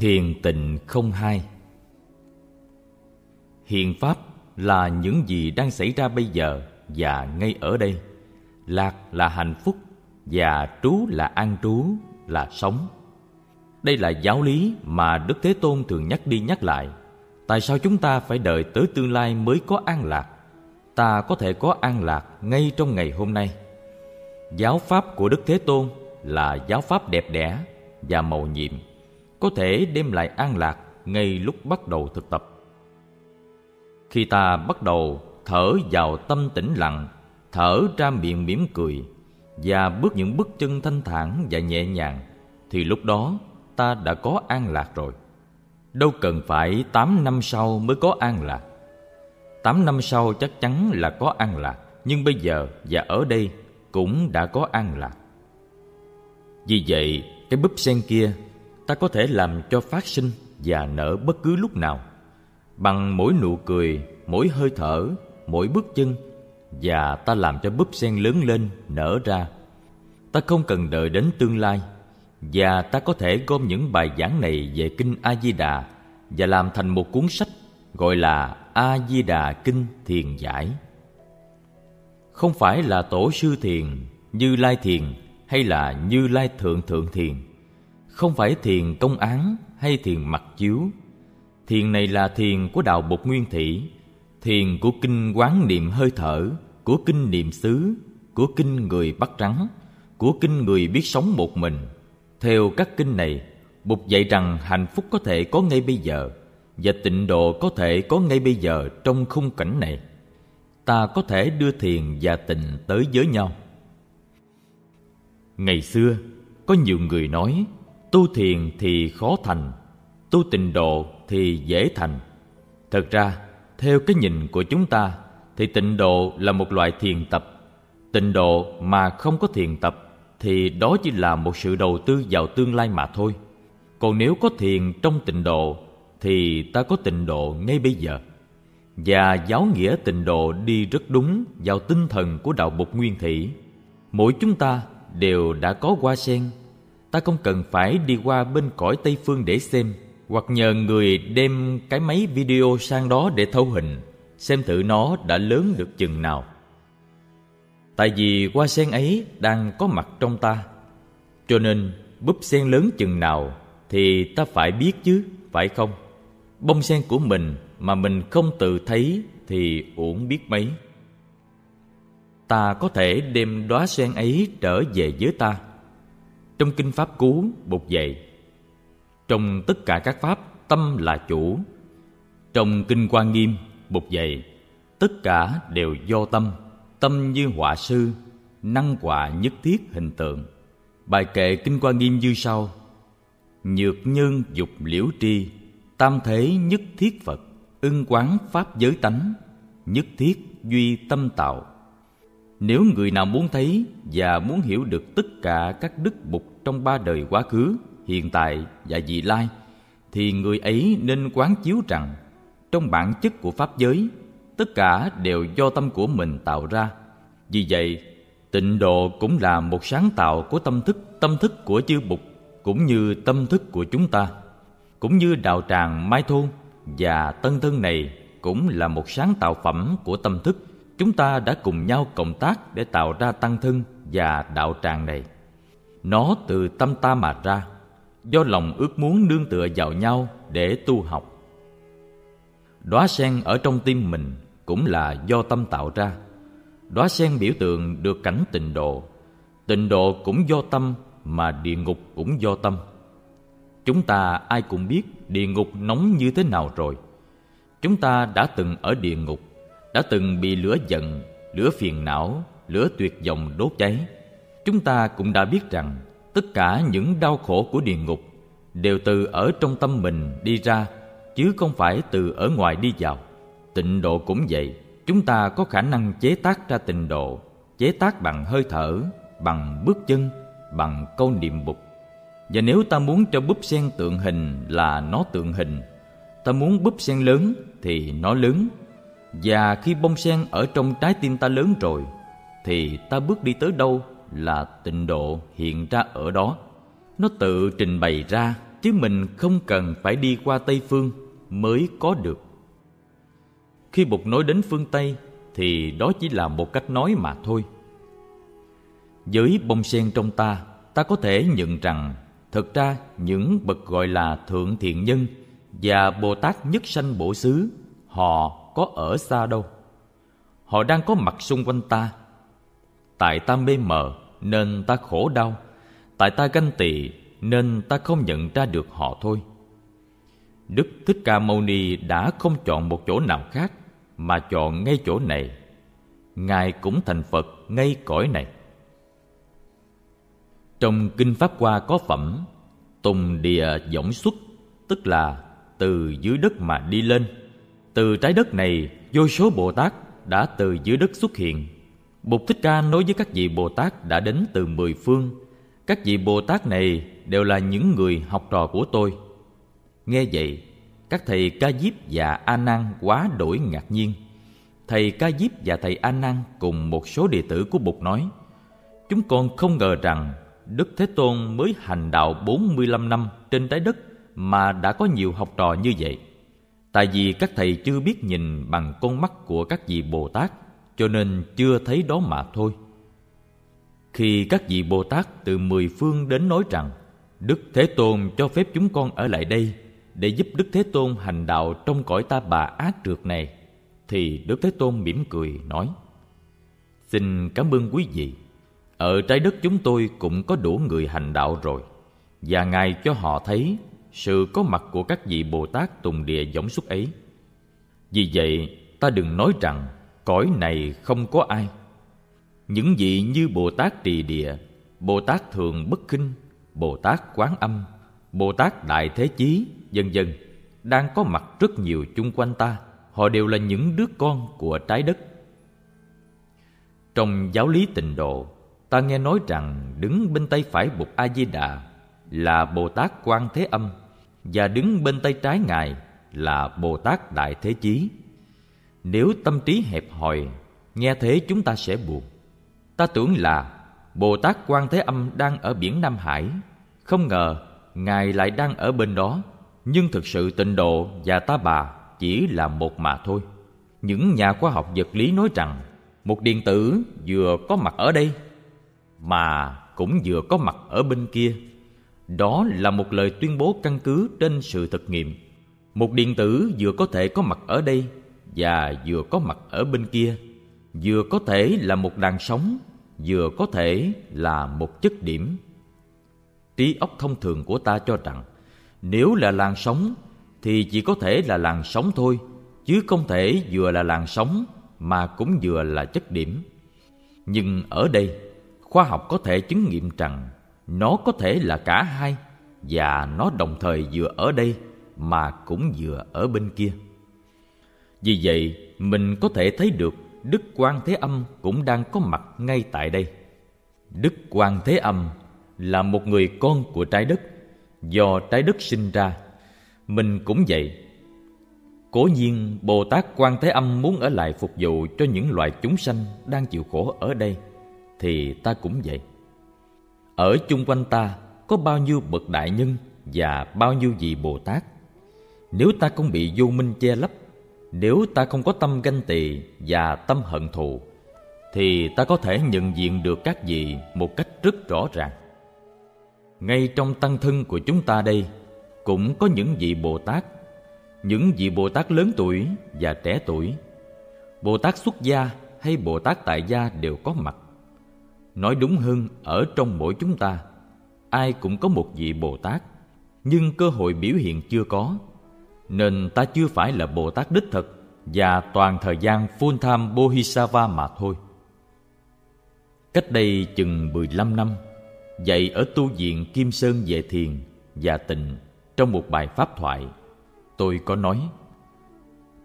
Thiền tịnh không hai Hiện pháp là những gì đang xảy ra bây giờ và ngay ở đây. Lạc là hạnh phúc và trú là an trú, là sống. Đây là giáo lý mà Đức Thế Tôn thường nhắc đi nhắc lại. Tại sao chúng ta phải đợi tới tương lai mới có an lạc? Ta có thể có an lạc ngay trong ngày hôm nay. Giáo pháp của Đức Thế Tôn là giáo pháp đẹp đẽ và màu nhiệm, có thể đem lại an lạc ngay lúc bắt đầu thực tập. Khi ta bắt đầu thở vào tâm tĩnh lặng, thở ra miệng mỉm cười và bước những bước chân thanh thản và nhẹ nhàng, thì lúc đó ta đã có an lạc rồi. Đâu cần phải 8 năm sau mới có an lạc. 8 năm sau chắc chắn là có an lạc, nhưng bây giờ và ở đây cũng đã có an lạc. Vì vậy, cái búp sen kia ta có thể làm cho phát sinh và nở bất cứ lúc nào bằng mỗi nụ cười, mỗi hơi thở, mỗi bước chân và ta làm cho búp sen lớn lên, nở ra. Ta không cần đợi đến tương lai và ta có thể gom những bài giảng này về kinh A Di Đà và làm thành một cuốn sách gọi là A Di Đà Kinh Thiền Giải. Không phải là tổ sư thiền, Như Lai thiền hay là Như Lai thượng thượng thiền, không phải thiền công án hay thiền mặt chiếu Thiền này là thiền của đạo Bột Nguyên Thủy, thiền của kinh quán niệm hơi thở, của kinh niệm xứ, của kinh người bắt rắn, của kinh người biết sống một mình. Theo các kinh này, bục dạy rằng hạnh phúc có thể có ngay bây giờ và tịnh độ có thể có ngay bây giờ trong khung cảnh này. Ta có thể đưa thiền và tịnh tới với nhau. Ngày xưa, có nhiều người nói tu thiền thì khó thành, tu tịnh độ thì dễ thành. Thật ra theo cái nhìn của chúng ta thì tịnh độ là một loại thiền tập. Tịnh độ mà không có thiền tập thì đó chỉ là một sự đầu tư vào tương lai mà thôi. Còn nếu có thiền trong tịnh độ thì ta có tịnh độ ngay bây giờ. Và giáo nghĩa tịnh độ đi rất đúng vào tinh thần của đạo bục nguyên thủy. Mỗi chúng ta đều đã có hoa sen ta không cần phải đi qua bên cõi tây phương để xem, hoặc nhờ người đem cái máy video sang đó để thâu hình, xem thử nó đã lớn được chừng nào. Tại vì hoa sen ấy đang có mặt trong ta, cho nên búp sen lớn chừng nào thì ta phải biết chứ, phải không? Bông sen của mình mà mình không tự thấy thì uổng biết mấy. Ta có thể đem đóa sen ấy trở về với ta trong kinh pháp cú bục dạy trong tất cả các pháp, tâm là chủ. Trong Kinh Quan Nghiêm, Bục dạy, tất cả đều do tâm, tâm như họa sư, năng quả nhất thiết hình tượng. Bài kệ Kinh Quan Nghiêm như sau: Nhược nhân dục liễu tri, tam thế nhất thiết Phật, ưng quán pháp giới tánh, nhất thiết duy tâm tạo. Nếu người nào muốn thấy và muốn hiểu được tất cả các đức bục trong ba đời quá khứ, hiện tại và vị lai, thì người ấy nên quán chiếu rằng trong bản chất của pháp giới, tất cả đều do tâm của mình tạo ra. Vì vậy, tịnh độ cũng là một sáng tạo của tâm thức tâm thức của chư bục cũng như tâm thức của chúng ta. Cũng như đạo tràng mai thôn và tân thân này cũng là một sáng tạo phẩm của tâm thức chúng ta đã cùng nhau cộng tác để tạo ra tăng thân và đạo tràng này. Nó từ tâm ta mà ra, do lòng ước muốn nương tựa vào nhau để tu học. Đóa sen ở trong tim mình cũng là do tâm tạo ra. Đóa sen biểu tượng được cảnh tịnh độ. Tịnh độ cũng do tâm, mà địa ngục cũng do tâm. Chúng ta ai cũng biết địa ngục nóng như thế nào rồi. Chúng ta đã từng ở địa ngục đã từng bị lửa giận, lửa phiền não, lửa tuyệt vọng đốt cháy. Chúng ta cũng đã biết rằng tất cả những đau khổ của địa ngục đều từ ở trong tâm mình đi ra, chứ không phải từ ở ngoài đi vào. Tịnh độ cũng vậy, chúng ta có khả năng chế tác ra tịnh độ, chế tác bằng hơi thở, bằng bước chân, bằng câu niệm bục. Và nếu ta muốn cho búp sen tượng hình là nó tượng hình, ta muốn búp sen lớn thì nó lớn và khi bông sen ở trong trái tim ta lớn rồi thì ta bước đi tới đâu là tịnh độ hiện ra ở đó nó tự trình bày ra chứ mình không cần phải đi qua Tây Phương mới có được. Khi bục nói đến phương Tây thì đó chỉ là một cách nói mà thôi. Với bông sen trong ta, ta có thể nhận rằng thực ra những bậc gọi là thượng thiện nhân và Bồ Tát nhất sanh bổ xứ họ có ở xa đâu. Họ đang có mặt xung quanh ta. Tại ta mê mờ nên ta khổ đau, tại ta ganh tị nên ta không nhận ra được họ thôi. Đức Thích Ca Mâu Ni đã không chọn một chỗ nào khác mà chọn ngay chỗ này. Ngài cũng thành Phật ngay cõi này. Trong Kinh Pháp Hoa có phẩm Tùng địa dõng xuất Tức là từ dưới đất mà đi lên từ trái đất này vô số Bồ Tát đã từ dưới đất xuất hiện Bụt Thích Ca nói với các vị Bồ Tát đã đến từ mười phương Các vị Bồ Tát này đều là những người học trò của tôi Nghe vậy, các thầy Ca Diếp và A Nan quá đổi ngạc nhiên. Thầy Ca Diếp và thầy A Nan cùng một số đệ tử của Bụt nói: "Chúng con không ngờ rằng Đức Thế Tôn mới hành đạo 45 năm trên trái đất mà đã có nhiều học trò như vậy. Tại vì các thầy chưa biết nhìn bằng con mắt của các vị Bồ Tát, cho nên chưa thấy đó mà thôi. Khi các vị Bồ Tát từ mười phương đến nói rằng Đức Thế Tôn cho phép chúng con ở lại đây để giúp Đức Thế Tôn hành đạo trong cõi ta bà ác trượt này, thì Đức Thế Tôn mỉm cười nói Xin cảm ơn quý vị ở trái đất chúng tôi cũng có đủ người hành đạo rồi Và Ngài cho họ thấy sự có mặt của các vị Bồ Tát tùng địa giống xuất ấy. Vì vậy, ta đừng nói rằng cõi này không có ai. Những vị như Bồ Tát Trì Địa Bồ Tát Thường Bất Kinh Bồ Tát Quán Âm Bồ Tát Đại Thế Chí, Vân vân, Đang có mặt rất nhiều chung quanh ta, Họ đều là những đứa con của trái đất. Trong giáo lý tịnh độ, ta nghe nói rằng đứng bên tay phải Bụt A Di Đà là Bồ Tát Quan Thế Âm và đứng bên tay trái ngài là Bồ Tát Đại Thế Chí. Nếu tâm trí hẹp hòi, nghe thế chúng ta sẽ buồn. Ta tưởng là Bồ Tát Quan Thế Âm đang ở biển Nam Hải, không ngờ ngài lại đang ở bên đó. Nhưng thực sự tịnh độ và ta bà chỉ là một mà thôi. Những nhà khoa học vật lý nói rằng một điện tử vừa có mặt ở đây mà cũng vừa có mặt ở bên kia. Đó là một lời tuyên bố căn cứ trên sự thực nghiệm. Một điện tử vừa có thể có mặt ở đây và vừa có mặt ở bên kia, vừa có thể là một đàn sóng, vừa có thể là một chất điểm. Trí óc thông thường của ta cho rằng nếu là làn sóng thì chỉ có thể là làn sóng thôi, chứ không thể vừa là làn sóng mà cũng vừa là chất điểm. Nhưng ở đây khoa học có thể chứng nghiệm rằng nó có thể là cả hai và nó đồng thời vừa ở đây mà cũng vừa ở bên kia. Vì vậy, mình có thể thấy được Đức Quan Thế Âm cũng đang có mặt ngay tại đây. Đức Quan Thế Âm là một người con của trái đất, do trái đất sinh ra. Mình cũng vậy. Cố nhiên, Bồ Tát Quan Thế Âm muốn ở lại phục vụ cho những loài chúng sanh đang chịu khổ ở đây – thì ta cũng vậy ở chung quanh ta có bao nhiêu bậc đại nhân và bao nhiêu vị bồ tát? Nếu ta không bị vô minh che lấp, nếu ta không có tâm ganh tị và tâm hận thù, thì ta có thể nhận diện được các vị một cách rất rõ ràng. Ngay trong tăng thân của chúng ta đây cũng có những vị bồ tát. Những vị bồ tát lớn tuổi và trẻ tuổi, bồ tát xuất gia hay bồ tát tại gia đều có mặt. Nói đúng hơn, ở trong mỗi chúng ta, ai cũng có một vị Bồ Tát, nhưng cơ hội biểu hiện chưa có, nên ta chưa phải là Bồ Tát đích thực và toàn thời gian full time Bodhisattva mà thôi. Cách đây chừng 15 năm, dạy ở tu viện Kim Sơn về thiền và tịnh trong một bài pháp thoại, tôi có nói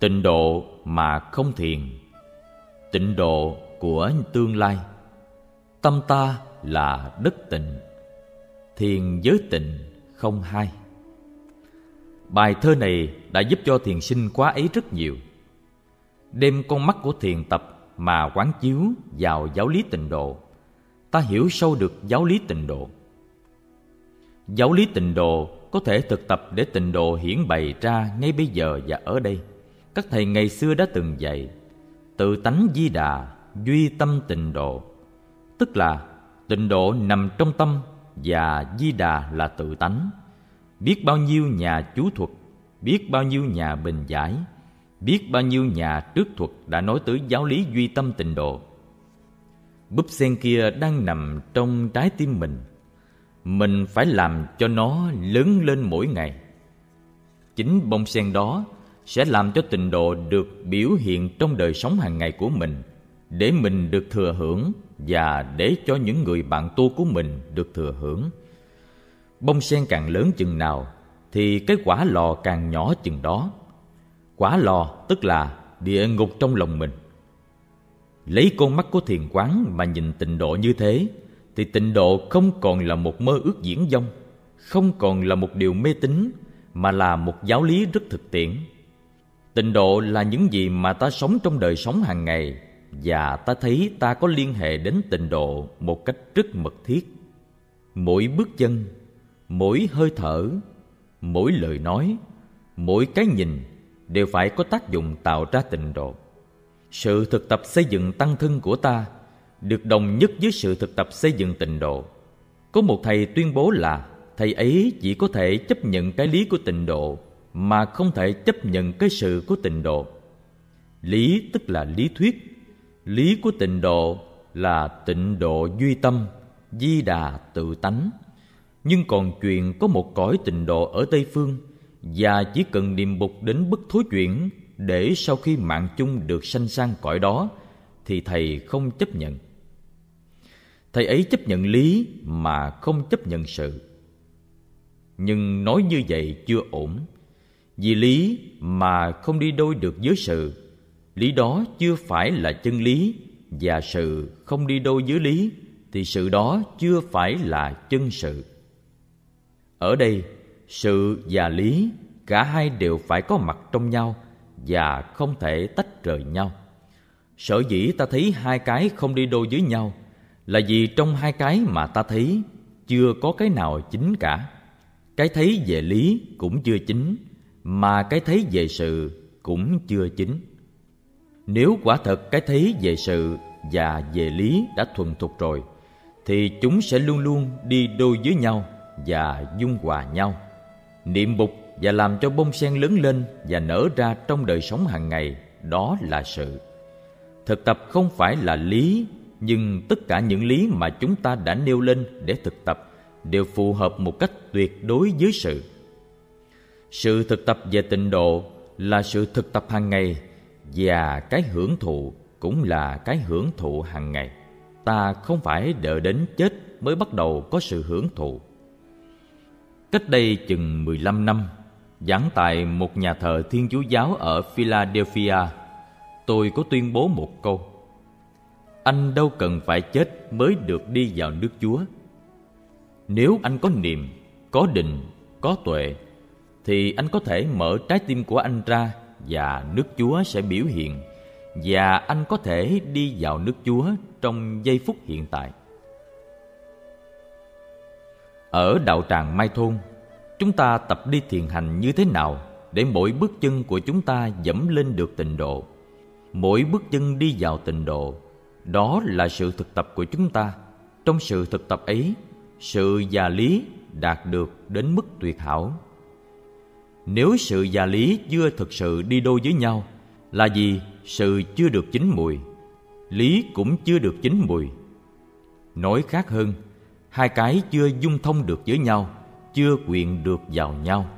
Tịnh độ mà không thiền Tịnh độ của tương lai Tâm ta là đất tịnh, Thiền giới tịnh không hai. Bài thơ này đã giúp cho thiền sinh quá ấy rất nhiều. Đem con mắt của thiền tập mà quán chiếu vào giáo lý tịnh độ, Ta hiểu sâu được giáo lý tịnh độ. Giáo lý tịnh độ có thể thực tập để tịnh độ hiển bày ra ngay bây giờ và ở đây. Các thầy ngày xưa đã từng dạy, tự tánh di đà, duy tâm tịnh độ tức là tịnh độ nằm trong tâm và di đà là tự tánh. Biết bao nhiêu nhà chú thuật, biết bao nhiêu nhà bình giải, biết bao nhiêu nhà trước thuật đã nói tới giáo lý duy tâm tịnh độ. Búp sen kia đang nằm trong trái tim mình. Mình phải làm cho nó lớn lên mỗi ngày. Chính bông sen đó sẽ làm cho tịnh độ được biểu hiện trong đời sống hàng ngày của mình để mình được thừa hưởng và để cho những người bạn tu của mình được thừa hưởng. Bông sen càng lớn chừng nào thì cái quả lò càng nhỏ chừng đó. Quả lò tức là địa ngục trong lòng mình. Lấy con mắt của thiền quán mà nhìn tịnh độ như thế thì tịnh độ không còn là một mơ ước diễn dông, không còn là một điều mê tín, mà là một giáo lý rất thực tiễn. Tịnh độ là những gì mà ta sống trong đời sống hàng ngày và ta thấy ta có liên hệ đến tịnh độ một cách rất mật thiết. Mỗi bước chân, mỗi hơi thở, mỗi lời nói, mỗi cái nhìn đều phải có tác dụng tạo ra tịnh độ. Sự thực tập xây dựng tăng thân của ta được đồng nhất với sự thực tập xây dựng tịnh độ. Có một thầy tuyên bố là, thầy ấy chỉ có thể chấp nhận cái lý của tịnh độ mà không thể chấp nhận cái sự của tịnh độ. Lý tức là lý thuyết lý của tịnh độ là tịnh độ duy tâm, di đà tự tánh. Nhưng còn chuyện có một cõi tịnh độ ở tây phương và chỉ cần niềm bục đến bất thối chuyển để sau khi mạng chung được sanh sang cõi đó thì thầy không chấp nhận. Thầy ấy chấp nhận lý mà không chấp nhận sự. Nhưng nói như vậy chưa ổn, vì lý mà không đi đôi được với sự lý đó chưa phải là chân lý, và sự không đi đôi với lý, thì sự đó chưa phải là chân sự. Ở đây, sự và lý, cả hai đều phải có mặt trong nhau, và không thể tách rời nhau. Sở dĩ ta thấy hai cái không đi đôi với nhau, là vì trong hai cái mà ta thấy chưa có cái nào chính cả. Cái thấy về lý cũng chưa chính, mà cái thấy về sự cũng chưa chính nếu quả thật cái thấy về sự và về lý đã thuần thục rồi, thì chúng sẽ luôn luôn đi đôi với nhau và dung hòa nhau. Niệm bục và làm cho bông sen lớn lên và nở ra trong đời sống hàng ngày, đó là sự. Thực tập không phải là lý, nhưng tất cả những lý mà chúng ta đã nêu lên để thực tập đều phù hợp một cách tuyệt đối với sự. Sự thực tập về tịnh độ là sự thực tập hàng ngày và cái hưởng thụ cũng là cái hưởng thụ hàng ngày. Ta không phải đợi đến chết mới bắt đầu có sự hưởng thụ. Cách đây chừng 15 năm, giảng tại một nhà thờ thiên chúa giáo ở philadelphia, tôi có tuyên bố một câu. Anh đâu cần phải chết mới được đi vào nước chúa. Nếu anh có niềm, có định, có tuệ, thì anh có thể mở trái tim của anh ra và nước Chúa sẽ biểu hiện và anh có thể đi vào nước Chúa trong giây phút hiện tại. Ở đạo tràng Mai Thôn, chúng ta tập đi thiền hành như thế nào để mỗi bước chân của chúng ta dẫm lên được tịnh độ. Mỗi bước chân đi vào tịnh độ, đó là sự thực tập của chúng ta. Trong sự thực tập ấy, sự già lý đạt được đến mức tuyệt hảo nếu sự và lý chưa thực sự đi đôi với nhau, là vì sự chưa được chín mùi? Lý cũng chưa được chín mùi. Nói khác hơn, hai cái chưa dung thông được với nhau, chưa quyện được vào nhau.